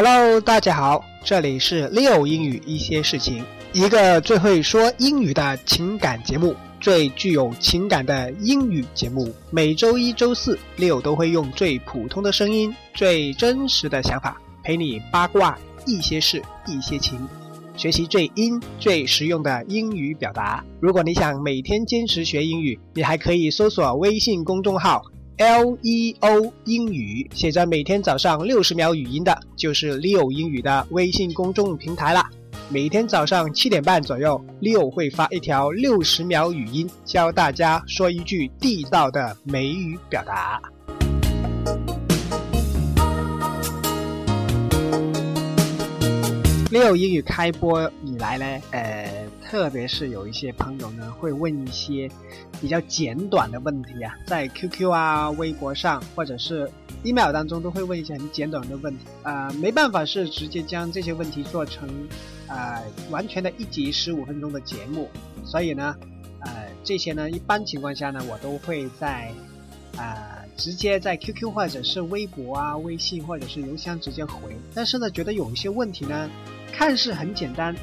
Hello，大家好，这里是 Leo 英语一些事情，一个最会说英语的情感节目，最具有情感的英语节目。每周一、周四，Leo 都会用最普通的声音、最真实的想法，陪你八卦一些事、一些情，学习最英、最实用的英语表达。如果你想每天坚持学英语，你还可以搜索微信公众号。L E O 英语写着每天早上六十秒语音的，就是 Leo 英语的微信公众平台啦。每天早上七点半左右，Leo 会发一条六十秒语音，教大家说一句地道的美语表达。Leo 英语开播以来呢，呃。特别是有一些朋友呢，会问一些比较简短的问题啊，在 QQ 啊、微博上或者是 email 当中，都会问一些很简短的问题啊，没办法是直接将这些问题做成啊完全的一集十五分钟的节目，所以呢，呃，这些呢，一般情况下呢，我都会在啊直接在 QQ 或者是微博啊、微信或者是邮箱直接回，但是呢，觉得有一些问题呢，看似很简单。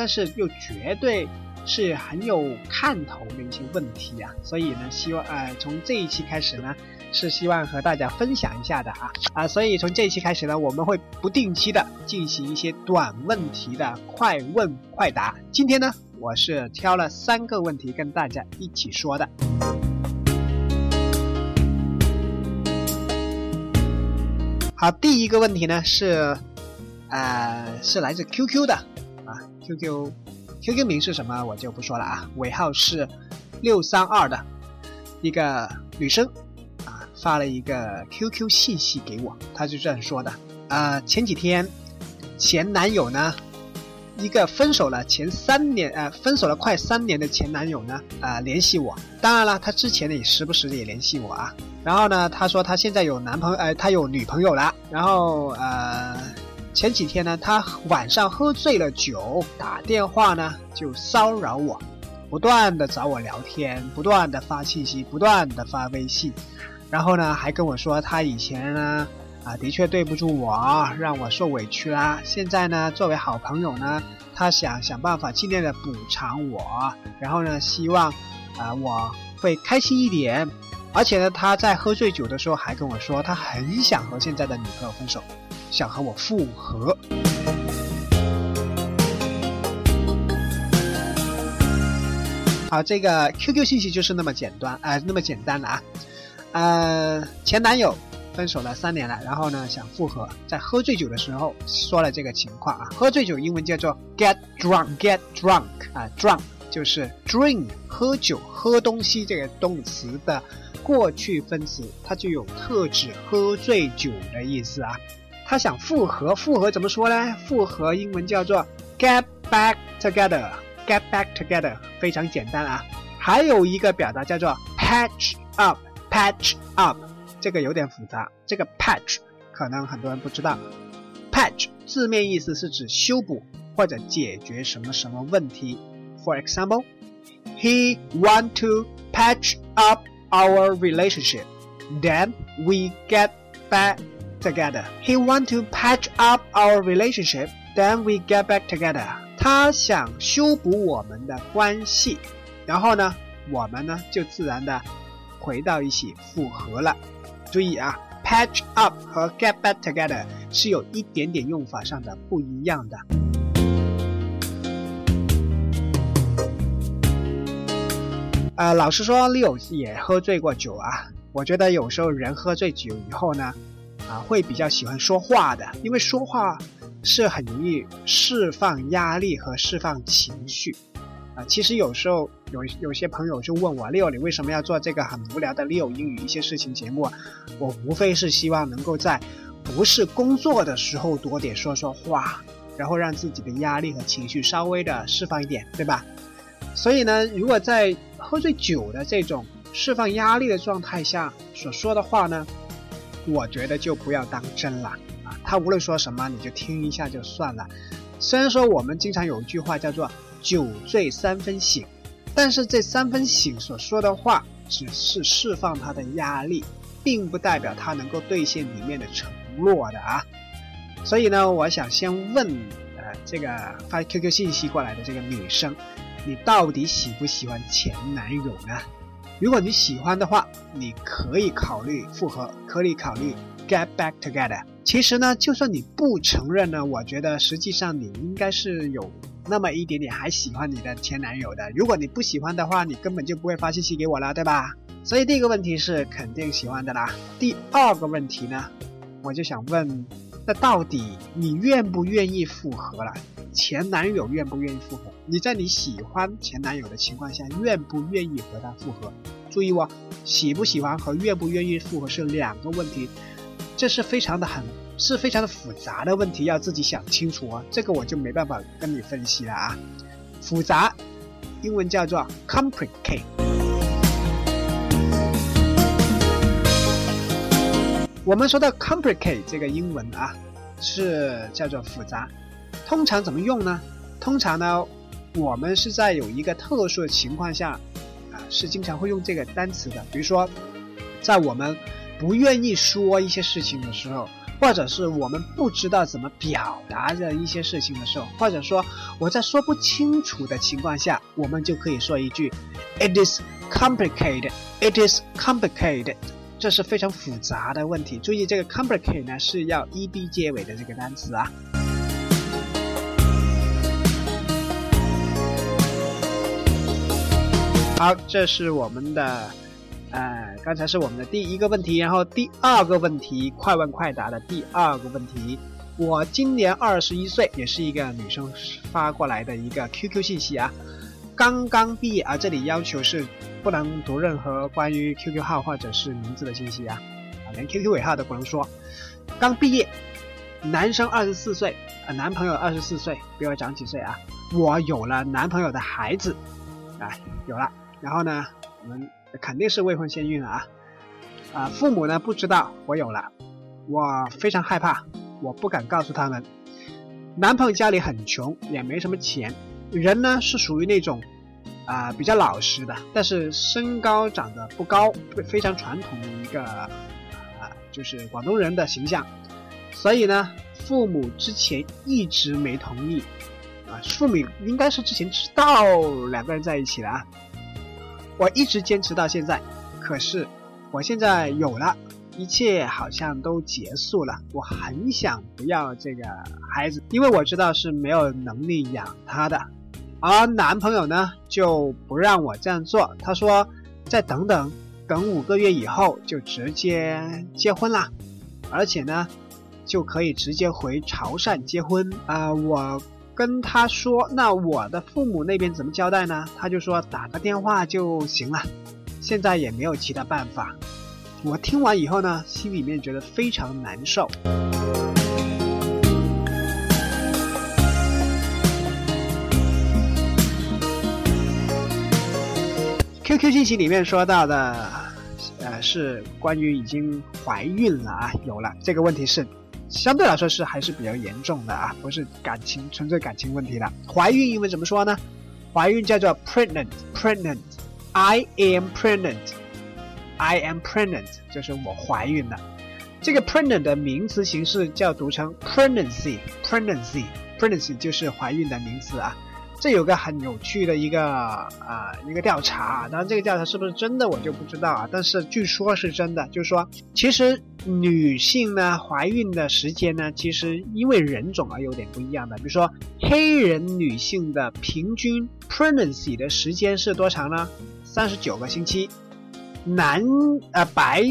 但是又绝对是很有看头的一些问题啊，所以呢，希望呃从这一期开始呢，是希望和大家分享一下的啊啊，所以从这一期开始呢，我们会不定期的进行一些短问题的快问快答。今天呢，我是挑了三个问题跟大家一起说的。好，第一个问题呢是，呃，是来自 QQ 的。QQ，QQ 名是什么我就不说了啊，尾号是六三二的一个女生啊发了一个 QQ 信息给我，她就这样说的啊，前几天前男友呢，一个分手了前三年呃分手了快三年的前男友呢啊联系我，当然了，他之前呢也时不时的也联系我啊，然后呢他说他现在有男朋友呃他有女朋友了，然后呃。前几天呢，他晚上喝醉了酒，打电话呢就骚扰我，不断的找我聊天，不断的发信息，不断的发微信，然后呢还跟我说他以前呢啊的确对不住我，让我受委屈啦。现在呢作为好朋友呢，他想想办法尽量的补偿我，然后呢希望啊我会开心一点，而且呢他在喝醉酒的时候还跟我说他很想和现在的女朋友分手。想和我复合。好，这个 QQ 信息就是那么简单，呃，那么简单的啊。呃，前男友分手了三年了，然后呢想复合，在喝醉酒的时候说了这个情况啊。喝醉酒英文叫做 get drunk，get drunk 啊，drunk 就是 drink 喝酒喝东西这个动词的过去分词，它就有特指喝醉酒的意思啊。他想复合，复合怎么说呢？复合英文叫做 get back together，get back together，非常简单啊。还有一个表达叫做 patch up，patch up，这个有点复杂。这个 patch 可能很多人不知道，patch 字面意思是指修补或者解决什么什么问题。For example，he want to patch up our relationship，then we get back。 Together. He want to patch up our relationship, then we get back together. 他想修补我们的关系，然后呢，我们呢就自然的回到一起复合了。注意啊，patch up 和 get back together 是有一点点用法上的不一样的。呃，老实说，Leo 也喝醉过酒啊。我觉得有时候人喝醉酒以后呢。啊，会比较喜欢说话的，因为说话是很容易释放压力和释放情绪。啊，其实有时候有有些朋友就问我六，你为什么要做这个很无聊的六英语一些事情节目？我无非是希望能够在不是工作的时候多点说说话，然后让自己的压力和情绪稍微的释放一点，对吧？所以呢，如果在喝醉酒的这种释放压力的状态下所说的话呢？我觉得就不要当真了啊！他无论说什么，你就听一下就算了。虽然说我们经常有一句话叫做“酒醉三分醒”，但是这三分醒所说的话只是释放他的压力，并不代表他能够兑现里面的承诺的啊！所以呢，我想先问呃这个发 QQ 信息过来的这个女生，你到底喜不喜欢前男友呢？如果你喜欢的话，你可以考虑复合，可以考虑 get back together。其实呢，就算你不承认呢，我觉得实际上你应该是有那么一点点还喜欢你的前男友的。如果你不喜欢的话，你根本就不会发信息给我了，对吧？所以第一个问题是肯定喜欢的啦。第二个问题呢，我就想问，那到底你愿不愿意复合了？前男友愿不愿意复合？你在你喜欢前男友的情况下，愿不愿意和他复合？注意哦，喜不喜欢和愿不愿意复合是两个问题，这是非常的很是非常的复杂的问题，要自己想清楚哦。这个我就没办法跟你分析了啊，复杂，英文叫做 complicated。我们说到 complicate 这个英文啊，是叫做复杂。通常怎么用呢？通常呢，我们是在有一个特殊的情况下，啊，是经常会用这个单词的。比如说，在我们不愿意说一些事情的时候，或者是我们不知道怎么表达的一些事情的时候，或者说我在说不清楚的情况下，我们就可以说一句：“It is complicated. It is complicated.” 这是非常复杂的问题。注意，这个 “complicated” 呢是要 ed 结尾的这个单词啊。好，这是我们的，呃，刚才是我们的第一个问题，然后第二个问题，快问快答的第二个问题。我今年二十一岁，也是一个女生发过来的一个 QQ 信息啊，刚刚毕业啊，这里要求是。不能读任何关于 QQ 号或者是名字的信息啊，啊，连 QQ 尾号都不能说。刚毕业，男生二十四岁，啊，男朋友二十四岁，比我长几岁啊。我有了男朋友的孩子，啊，有了。然后呢，我们肯定是未婚先孕了啊，啊，父母呢不知道我有了，我非常害怕，我不敢告诉他们。男朋友家里很穷，也没什么钱，人呢是属于那种。啊，比较老实的，但是身高长得不高，非常传统的一个啊，就是广东人的形象。所以呢，父母之前一直没同意啊，父母应该是之前知道两个人在一起了啊。我一直坚持到现在，可是我现在有了，一切好像都结束了。我很想不要这个孩子，因为我知道是没有能力养他的。而男朋友呢就不让我这样做，他说再等等，等五个月以后就直接结婚啦，而且呢就可以直接回潮汕结婚啊！我跟他说，那我的父母那边怎么交代呢？他就说打个电话就行了，现在也没有其他办法。我听完以后呢，心里面觉得非常难受。QQ 信息里面说到的，呃，是关于已经怀孕了啊，有了这个问题是相对来说是还是比较严重的啊，不是感情纯粹感情问题了。怀孕英文怎么说呢？怀孕叫做 pregnant，pregnant，I am pregnant，I am pregnant，就是我怀孕了。这个 pregnant 的名词形式叫读成 pregnancy，pregnancy，pregnancy 就是怀孕的名词啊。这有个很有趣的一个啊一个调查，当然这个调查是不是真的我就不知道啊，但是据说是真的，就是说其实女性呢怀孕的时间呢，其实因为人种而有点不一样的。比如说黑人女性的平均 pregnancy 的时间是多长呢？三十九个星期。男呃白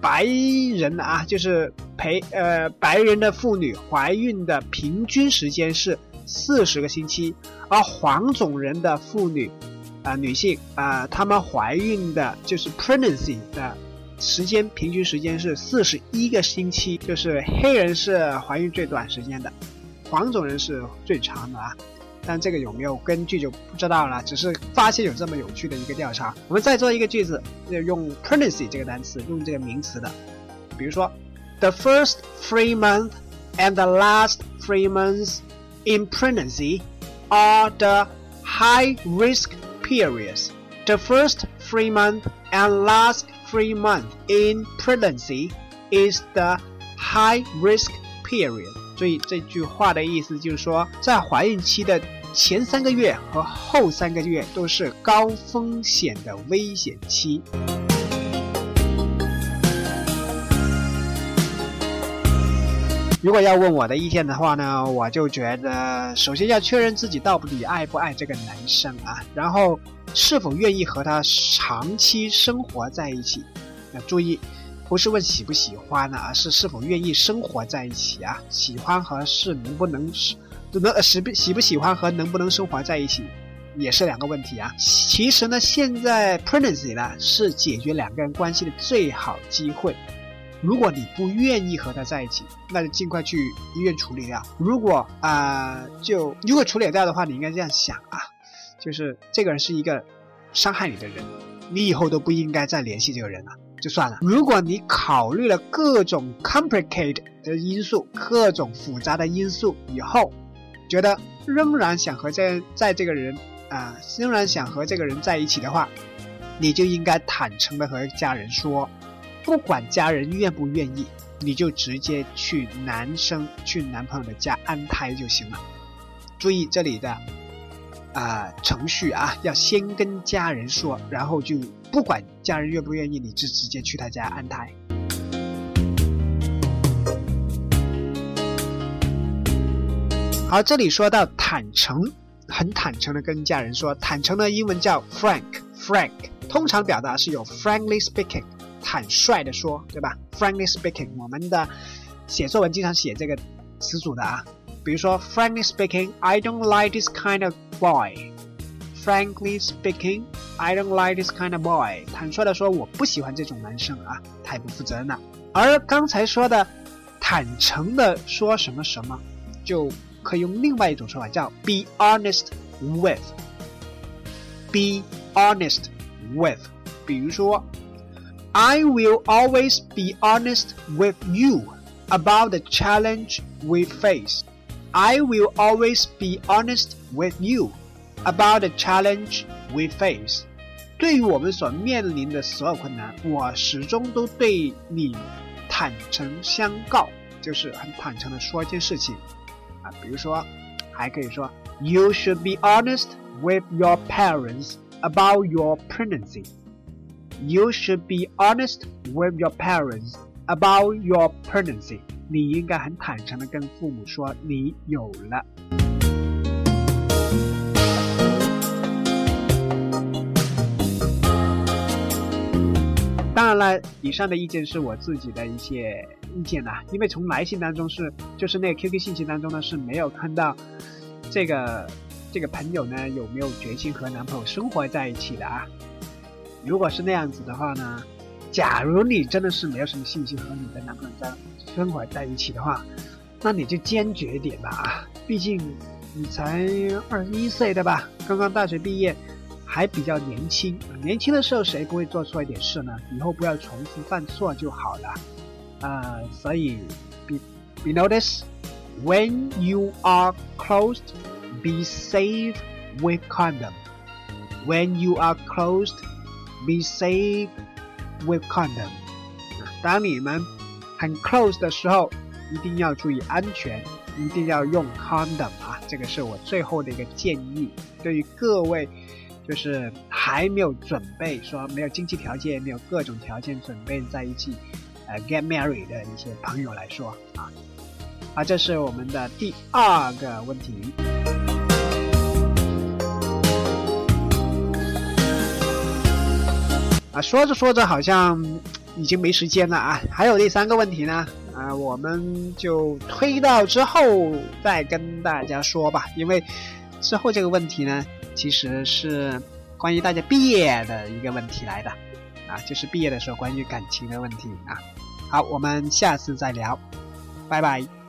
白人啊，就是陪呃白人的妇女怀孕的平均时间是。四十个星期，而黄种人的妇女，啊，女性啊，她们怀孕的就是 pregnancy 的时间，平均时间是四十一个星期，就是黑人是怀孕最短时间的，黄种人是最长的啊。但这个有没有根据就不知道了，只是发现有这么有趣的一个调查。我们再做一个句子，用 pregnancy 这个单词，用这个名词的，比如说，the first three months and the last three months。in pregnancy are the high risk periods. The first three months and last three months in pregnancy is the high risk period. 注意这句话的意思就是说，在怀孕期的前三个月和后三个月都是高风险的危险期。 如果要问我的意见的话呢，我就觉得首先要确认自己到底爱不爱这个男生啊，然后是否愿意和他长期生活在一起。要注意，不是问喜不喜欢呢，而是是否愿意生活在一起啊。喜欢和是能不能能喜不喜不喜欢和能不能生活在一起，也是两个问题啊。其实呢，现在 pregnancy 呢是解决两个人关系的最好机会。如果你不愿意和他在一起，那就尽快去医院处理掉。如果啊，就如果处理掉的话，你应该这样想啊，就是这个人是一个伤害你的人，你以后都不应该再联系这个人了，就算了。如果你考虑了各种 complicated 的因素，各种复杂的因素以后，觉得仍然想和这在这个人啊，仍然想和这个人在一起的话，你就应该坦诚的和家人说。不管家人愿不愿意，你就直接去男生去男朋友的家安胎就行了。注意这里的啊程序啊，要先跟家人说，然后就不管家人愿不愿意，你就直接去他家安胎。好，这里说到坦诚，很坦诚的跟家人说，坦诚的英文叫 frank，frank 通常表达是有 frankly speaking。坦率的说，对吧？Frankly speaking，我们的写作文经常写这个词组的啊。比如说，Frankly speaking，I don't like this kind of boy。Frankly speaking，I don't like this kind of boy。坦率的说，我不喜欢这种男生啊，太不负责任了。而刚才说的坦诚的说什么什么，就可以用另外一种说法，叫 be honest with。be honest with。比如说。I will always be honest with you about the challenge we face. I will always be honest with you about the challenge we face. 对于我们所面临的所有困难，我始终都对你坦诚相告，就是很坦诚的说一件事情啊。比如说，还可以说，You should be honest with your parents about your pregnancy. You should be honest with your parents about your pregnancy. 你应该很坦诚的跟父母说你有了。当然了，以上的意见是我自己的一些意见呐，因为从来信当中是，就是那个 QQ 信息当中呢是没有看到这个这个朋友呢有没有决心和男朋友生活在一起的啊。如果是那样子的话呢，假如你真的是没有什么信心和你的男朋友在生活在一起的话，那你就坚决点吧啊！毕竟你才二十一岁对吧？刚刚大学毕业，还比较年轻。年轻的时候谁不会做错一点事呢？以后不要重复犯错就好了。啊，所以，be be notice when you are closed, be safe with condom. When you are closed. Be safe with condom。当你们很 close 的时候，一定要注意安全，一定要用 condom 啊！这个是我最后的一个建议，对于各位就是还没有准备说没有经济条件、没有各种条件准备在一起呃 get married 的一些朋友来说啊，啊，这是我们的第二个问题。啊，说着说着好像已经没时间了啊！还有第三个问题呢，啊，我们就推到之后再跟大家说吧。因为之后这个问题呢，其实是关于大家毕业的一个问题来的，啊，就是毕业的时候关于感情的问题啊。好，我们下次再聊，拜拜。